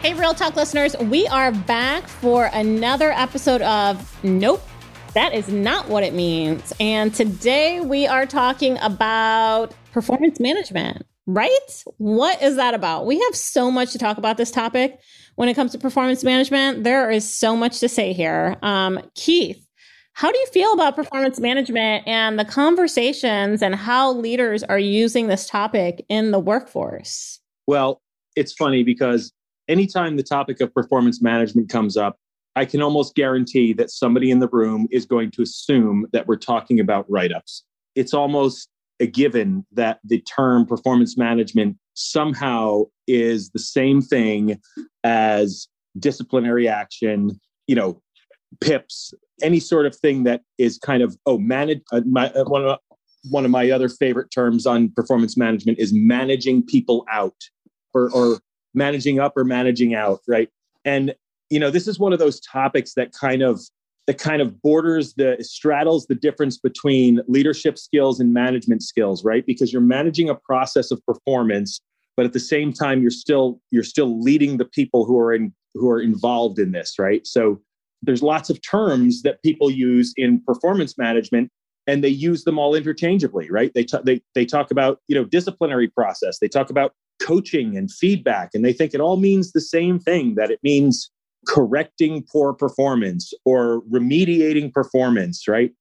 Hey, Real Talk listeners, we are back for another episode of Nope, that is not what it means. And today we are talking about performance management, right? What is that about? We have so much to talk about this topic when it comes to performance management. There is so much to say here. Um, Keith, how do you feel about performance management and the conversations and how leaders are using this topic in the workforce? Well, it's funny because anytime the topic of performance management comes up, I can almost guarantee that somebody in the room is going to assume that we're talking about write ups. It's almost a given that the term performance management somehow is the same thing as disciplinary action, you know, PIPs, any sort of thing that is kind of, oh, manage. Uh, my, uh, one, of, one of my other favorite terms on performance management is managing people out or, or managing up or managing out, right? And you know, this is one of those topics that kind of that kind of borders the straddles the difference between leadership skills and management skills, right? Because you're managing a process of performance, but at the same time you're still you're still leading the people who are in who are involved in this, right? So there's lots of terms that people use in performance management and they use them all interchangeably right they, t- they, they talk about you know disciplinary process they talk about coaching and feedback. And they think it all means the same thing that it means correcting poor performance or remediating performance, right?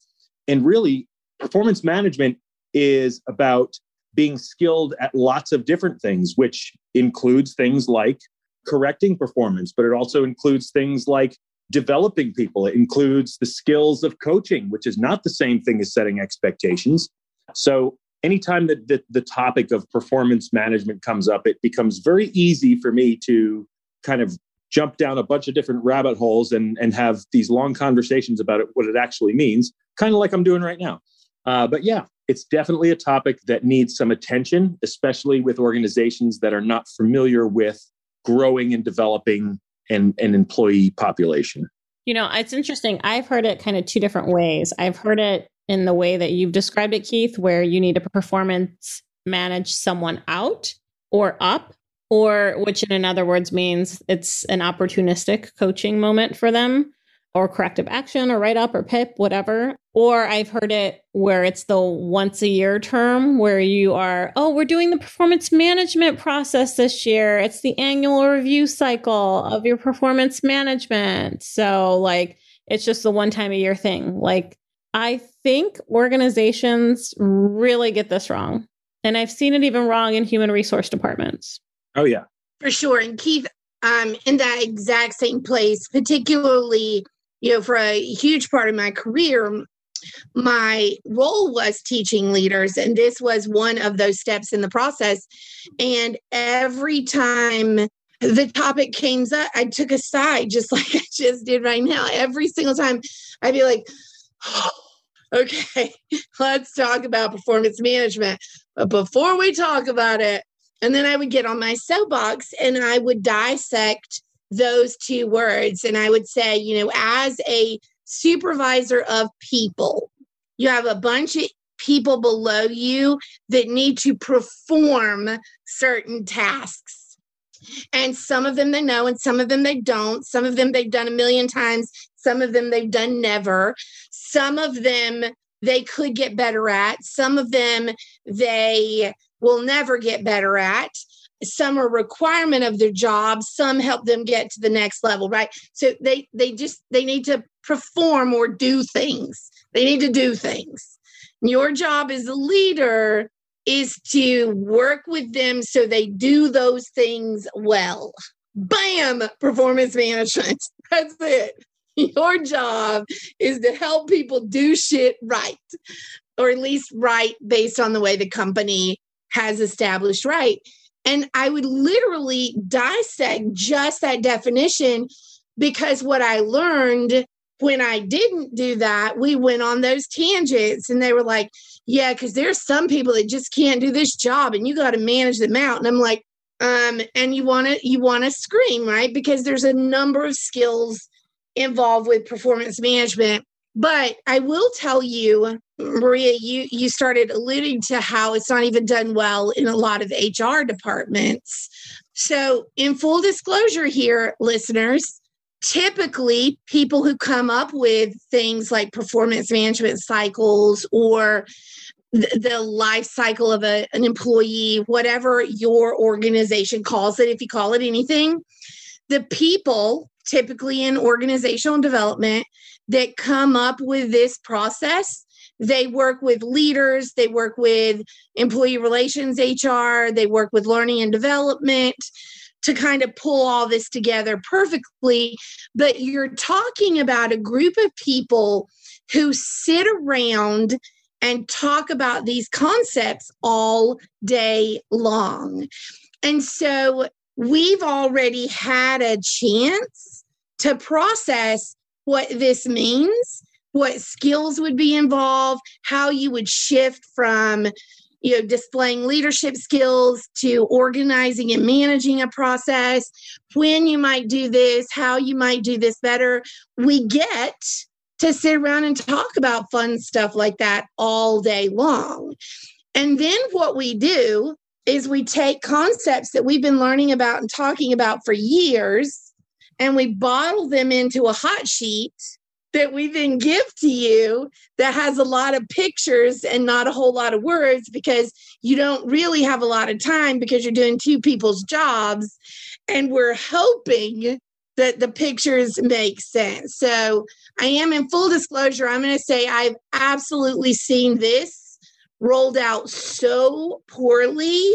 And really, performance management is about being skilled at lots of different things, which includes things like correcting performance, but it also includes things like developing people. It includes the skills of coaching, which is not the same thing as setting expectations. So anytime that the, topic of performance management comes up, it becomes very easy for me to kind of jump down a bunch of different rabbit holes and, and have these long conversations about it, what it actually means, kind of like I'm doing right now. Uh, but yeah, it's definitely a topic that needs some attention, especially with organizations that are not familiar with growing and developing an, an employee population. You know, it's interesting. I've heard it kind of two different ways. I've heard it in the way that you've described it, Keith, where you need to performance manage someone out or up, or which in other words means it's an opportunistic coaching moment for them, or corrective action, or write up, or PIP, whatever. Or I've heard it where it's the once a year term where you are, oh, we're doing the performance management process this year. It's the annual review cycle of your performance management. So, like, it's just the one time a year thing. Like, I think organizations really get this wrong. And I've seen it even wrong in human resource departments. Oh, yeah. For sure. And Keith, I'm in that exact same place, particularly, you know, for a huge part of my career, my role was teaching leaders. And this was one of those steps in the process. And every time the topic came up, I took a side, just like I just did right now. Every single time I'd be like, okay, let's talk about performance management. But before we talk about it, and then I would get on my soapbox and I would dissect those two words. And I would say, you know, as a supervisor of people, you have a bunch of people below you that need to perform certain tasks. And some of them they know, and some of them they don't. Some of them they've done a million times, some of them they've done never. Some of them they could get better at. Some of them they will never get better at. Some are requirement of their job. Some help them get to the next level, right? So they they just they need to perform or do things. They need to do things. Your job as a leader is to work with them so they do those things well. Bam, performance management. That's it. Your job is to help people do shit right, or at least right based on the way the company has established right. And I would literally dissect just that definition because what I learned when I didn't do that, we went on those tangents and they were like, yeah, because there's some people that just can't do this job and you got to manage them out. And I'm like, um, and you want to you want to scream, right? Because there's a number of skills involved with performance management. But I will tell you, Maria, you you started alluding to how it's not even done well in a lot of HR departments. So, in full disclosure here, listeners, typically people who come up with things like performance management cycles or the life cycle of a, an employee, whatever your organization calls it, if you call it anything, the people typically in organizational development that come up with this process they work with leaders they work with employee relations hr they work with learning and development to kind of pull all this together perfectly but you're talking about a group of people who sit around and talk about these concepts all day long. And so we've already had a chance to process what this means, what skills would be involved, how you would shift from you know displaying leadership skills to organizing and managing a process when you might do this how you might do this better. We get to sit around and talk about fun stuff like that all day long. And then what we do is we take concepts that we've been learning about and talking about for years and we bottle them into a hot sheet that we then give to you that has a lot of pictures and not a whole lot of words because you don't really have a lot of time because you're doing two people's jobs and we're hoping that the pictures make sense. So I am in full disclosure, I'm going to say I've absolutely seen this rolled out so poorly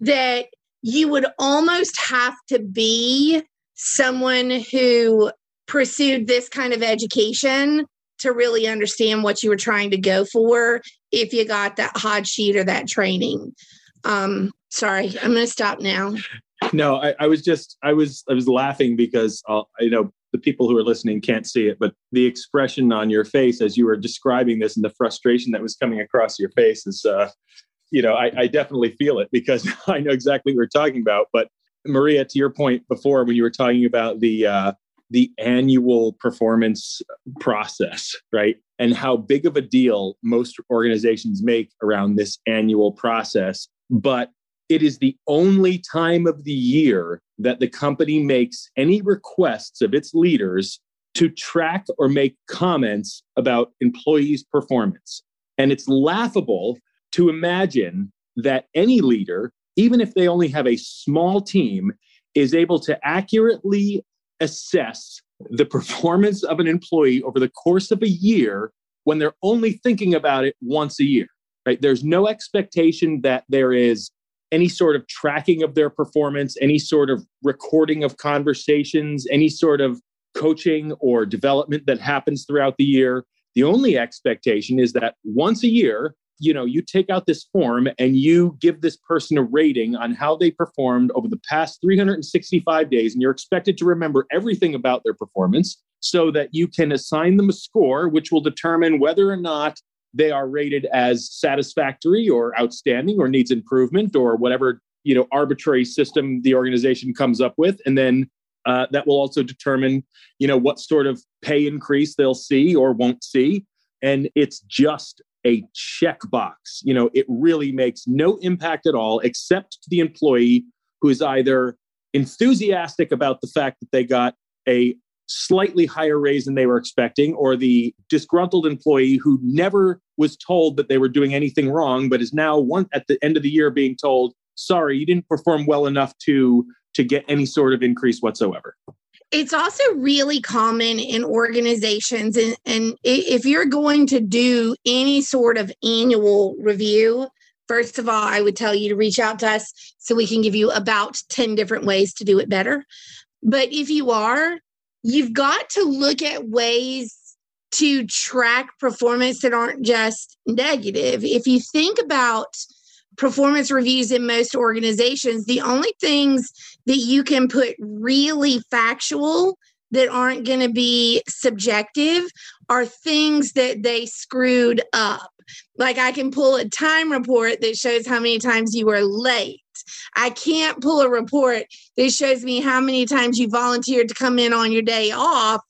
that you would almost have to be someone who pursued this kind of education to really understand what you were trying to go for if you got that hot sheet or that training. Um, sorry, I'm going to stop now. No, I, I, was just I was I was laughing because uh, you know the people who are listening can't see it, but the expression on your face as you were describing this and the frustration that was coming across your face is, uh, you know, I, I definitely feel it because I know exactly what we're talking about. But Maria, to your point before, when you were talking about the uh, the annual performance process, right, and how big of a deal most organizations make around this annual process, but it is the only time of the year that the company makes any requests of its leaders to track or make comments about employees' performance. And it's laughable to imagine that any leader, even if they only have a small team, is able to accurately assess the performance of an employee over the course of a year when they're only thinking about it once a year. Right? There's no expectation that there is any sort of tracking of their performance, any sort of recording of conversations, any sort of coaching or development that happens throughout the year. The only expectation is that once a year, you know, you take out this form and you give this person a rating on how they performed over the past 365 days and you're expected to remember everything about their performance so that you can assign them a score which will determine whether or not they are rated as satisfactory or outstanding or needs improvement or whatever you know arbitrary system the organization comes up with. And then uh, that will also determine you know what sort of pay increase they'll see or won't see. And it's just a checkbox you know it really makes no impact at all except to the employee who is either enthusiastic about the fact that they got a slightly higher raise than they were expecting, or the disgruntled employee who never was told that they were doing anything wrong, but is now one at the end of the year being told, sorry, you didn't perform well enough to to get any sort of increase whatsoever. It's also really common in organizations. And, and if you're going to do any sort of annual review, First of all, I would tell you to reach out to us so we can give you about 10 different ways to do it better. But if you are, you've got to look at ways to track performance that aren't just negative. If you think about performance reviews in most organizations, the only things that you can put really factual that aren't going to be subjective are things that they screwed up. Like I can pull a time report that shows how many times you were late. I can't pull a report that shows me how many times you volunteered to come in on your day off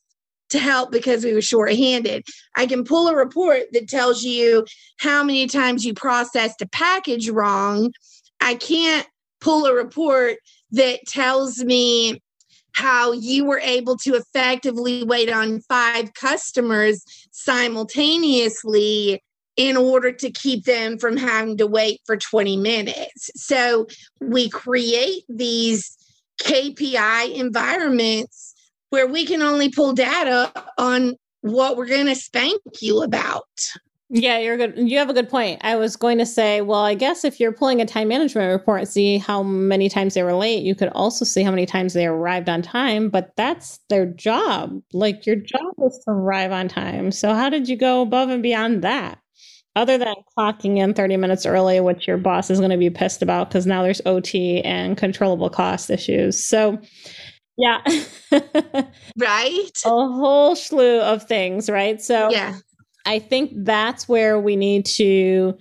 to help because we were short-handed. I can pull a report that tells you how many times you processed a package wrong. I can't pull a report that tells me how you were able to effectively wait on five customers simultaneously in order to keep them from having to wait for 20 minutes. So we create these KPI environments where we can only pull data on what we're going to spank you about. Yeah, you're good. You have a good point. I was going to say, well, I guess if you're pulling a time management report see how many times they were late, you could also see how many times they arrived on time, but that's their job. Like your job is to arrive on time. So how did you go above and beyond that? Other than clocking in 30 minutes early, which your boss is going to be pissed about because now there's OT and controllable cost issues. So, yeah. right? A whole slew of things, right? So, yeah I think that's where we need to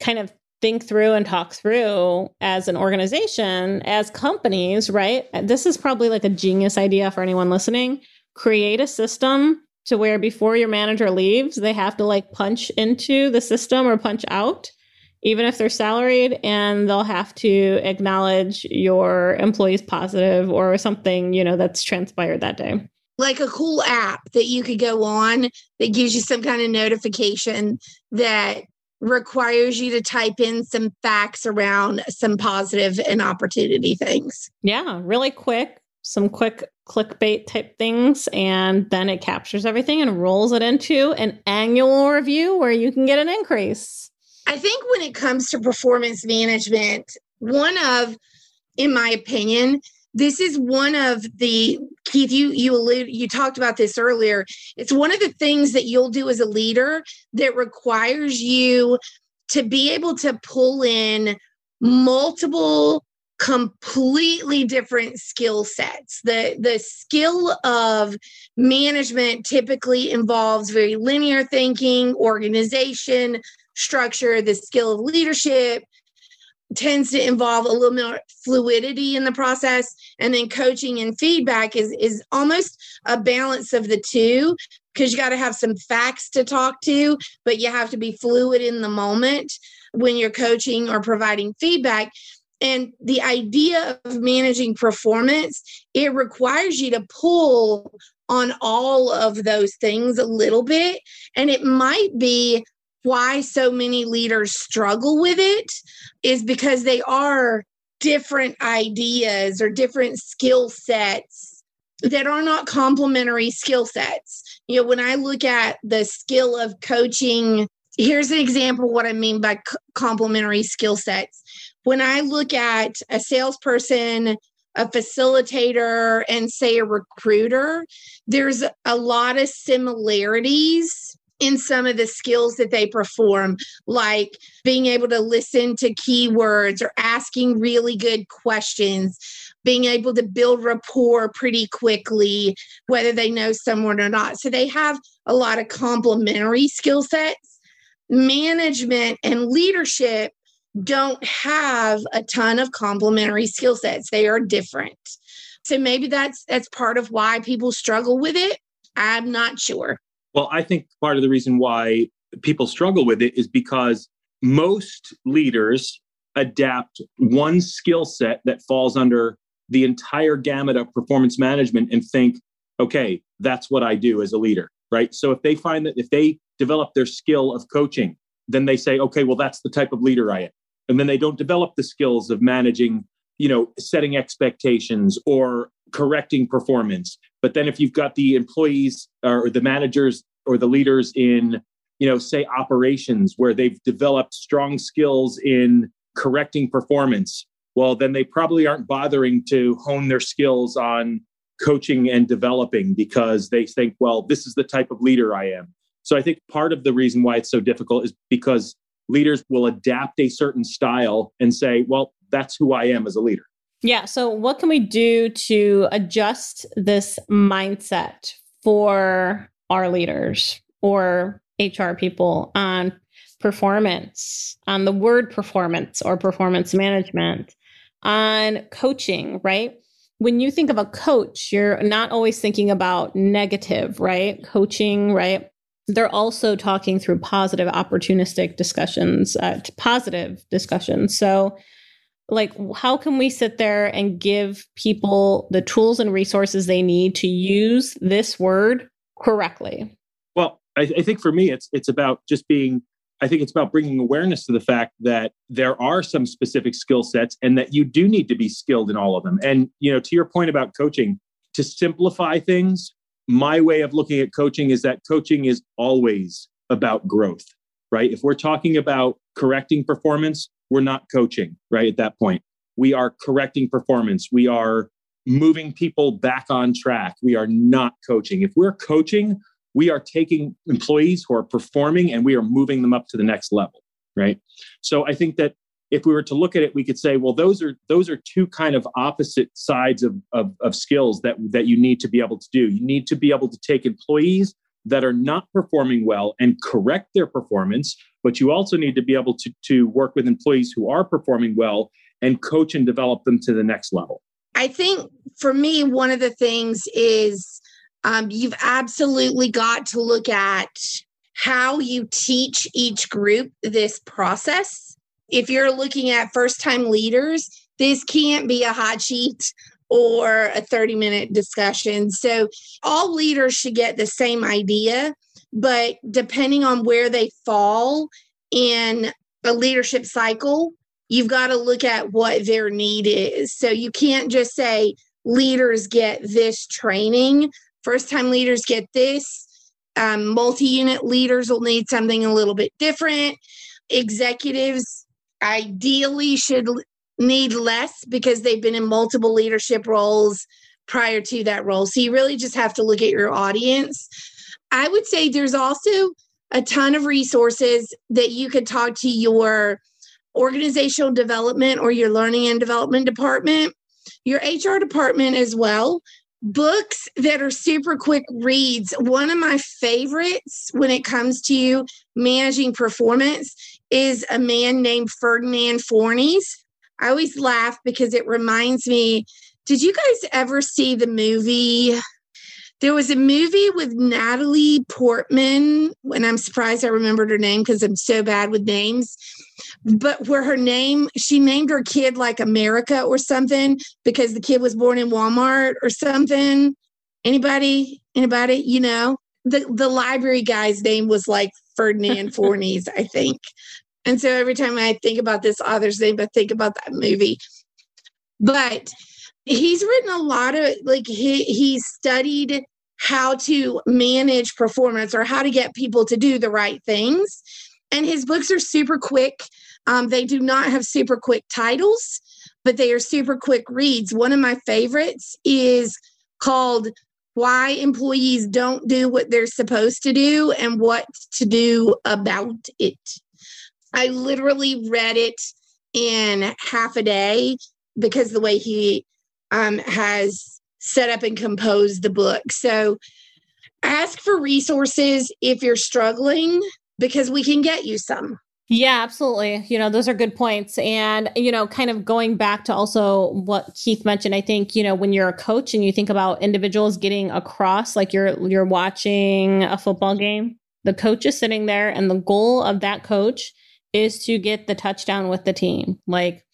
kind of think through and talk through as an organization, as companies, right? This is probably like a genius idea for anyone listening. Create a system to where before your manager leaves, they have to like punch into the system or punch out, even if they're salaried, and they'll have to acknowledge your employees positive or something, you know, that's transpired that day like a cool app that you could go on that gives you some kind of notification that requires you to type in some facts around some positive and opportunity things. Yeah, really quick, some quick clickbait type things, and then it captures everything and rolls it into an annual review where you can get an increase. I think when it comes to performance management, one of, in my opinion, this is one of the keith you you allude, you talked about this earlier. It's one of the things that you'll do as a leader that requires you to be able to pull in multiple completely different skill sets. The the skill of management typically involves very linear thinking organization structure. The skill of leadership tends to involve a little more fluidity in the process. And then coaching and feedback is is almost a balance of the two because you got to have some facts to talk to but you have to be fluid in the moment. When you're coaching or providing feedback and the idea of managing performance it requires you to pull on all of those things a little bit and it might be why so many leaders struggle with it is because they are different ideas or different skill sets that are not complementary skill sets. You know, when I look at the skill of coaching, here's an example what I mean by complementary skill sets. When I look at a salesperson, a facilitator, and say a recruiter, there's a lot of similarities in some of the skills that they perform, like being able to listen to keywords or asking really good questions, being able to build rapport pretty quickly, whether they know someone or not. So they have a lot of complementary skill sets. Management and leadership don't have a ton of complementary skill sets. They are different. So maybe that's that's part of why people struggle with it. I'm not sure. Well, I think part of the reason why people struggle with it is because most leaders adapt one skill set that falls under the entire gamut of performance management and think, okay, that's what I do as a leader, right? So if they find that if they develop their skill of coaching, then they say, okay, well, that's the type of leader I am. And then they don't develop the skills of managing, you know, setting expectations or correcting performance. But then if you've got the employees uh, or the managers or the leaders in, you know, say operations where they've developed strong skills in correcting performance, well, then they probably aren't bothering to hone their skills on coaching and developing because they think, well, this is the type of leader I am. So I think part of the reason why it's so difficult is because leaders will adapt a certain style and say, well, that's who I am as a leader. Yeah. So, what can we do to adjust this mindset for our leaders or HR people on performance, on the word performance or performance management, on coaching, right? When you think of a coach, you're not always thinking about negative, right? Coaching, right? They're also talking through positive, opportunistic discussions, uh, positive discussions. So, like how can we sit there and give people the tools and resources they need to use this word correctly well I, I, think for me it's it's about just being i think it's about bringing awareness to the fact that there are some specific skill sets and that you do need to be skilled in all of them and you know to your point about coaching to simplify things my way of looking at coaching is that coaching is always about growth right if we're talking about correcting performance we're not coaching, right? At that point, we are correcting performance. We are moving people back on track. We are not coaching. If we're coaching, we are taking employees who are performing and we are moving them up to the next level, right? So I think that if we were to look at it, we could say, well, those are those are two kind of opposite sides of, of, of skills that, that you need to be able to do. You need to be able to take employees that are not performing well and correct their performance but you also need to be able to, to work with employees who are performing well and coach and develop them to the next level. I think for me, one of the things is um, you've absolutely got to look at how you teach each group this process. If you're looking at first time leaders, this can't be a hot sheet or a 30 minute discussion. So, all leaders should get the same idea but depending on where they fall in a leadership cycle, you've got to look at what their need is. So you can't just say leaders get this training, first time leaders get this. Um, Multi unit leaders will need something a little bit different. Executives ideally should need less because they've been in multiple leadership roles prior to that role. So you really just have to look at your audience. I would say there's also a ton of resources that you could talk to your organizational development or your learning and development department, your HR department as well. Books that are super quick reads. One of my favorites when it comes to managing performance is a man named Ferdinand Fournies. I always laugh because it reminds me. Did you guys ever see the movie there was a movie with Natalie Portman, and I'm surprised I remembered her name because I'm so bad with names. But where her name, she named her kid like America or something because the kid was born in Walmart or something. Anybody? Anybody? You know, the the library guy's name was like Ferdinand Fournies, I think. And so every time I think about this author's name, I think about that movie. But he's written a lot of like he he studied how to manage performance or how to get people to do the right things and his books are super quick um, they do not have super quick titles but they are super quick reads one of my favorites is called why employees don't do what they're supposed to do and what to do about it i literally read it in half a day because the way he um, has set up and composed the book. So ask for resources if you're struggling because we can get you some. Yeah, absolutely. You know, those are good points. And, you know, kind of going back to also what Keith mentioned, I think, you know, when you're a coach and you think about individuals getting across, like you're you're watching a football game, the coach is sitting there and the goal of that coach is to get the touchdown with the team. Like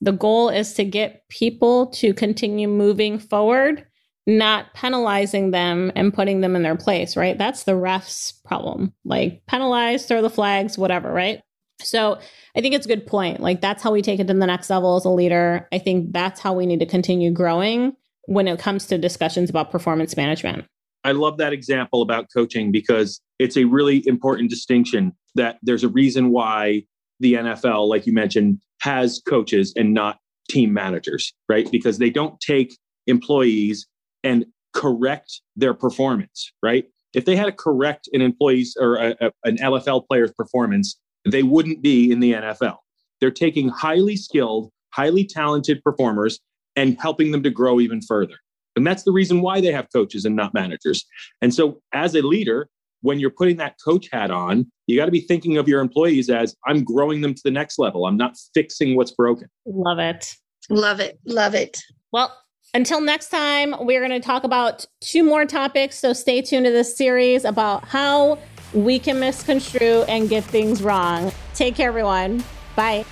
the goal is to get people to continue moving forward, not penalizing them and putting them in their place, right? That's the ref's problem. Like penalize, throw the flags, whatever, right? So I think it's a good point. Like that's how we take it to the next level as a leader. I think that's how we need to continue growing when it comes to discussions about performance management. I love that example about coaching because it's a really important distinction that there's a reason why the NFL, like you mentioned, has coaches and not team managers, right? Because they don't take employees and correct their performance, right? If they had to correct an employee's or a, a, an LFL player's performance, they wouldn't be in the NFL. They're taking highly skilled, highly talented performers and helping them to grow even further. And that's the reason why they have coaches and not managers. And so, as a leader, when you're putting that coach hat on, you got to be thinking of your employees as I'm growing them to the next level. I'm not fixing what's broken. Love it. Love it. Love it. Well, until next time, we're going to talk about two more topics. So stay tuned to this series about how we can misconstrue and get things wrong. Take care, everyone. Bye.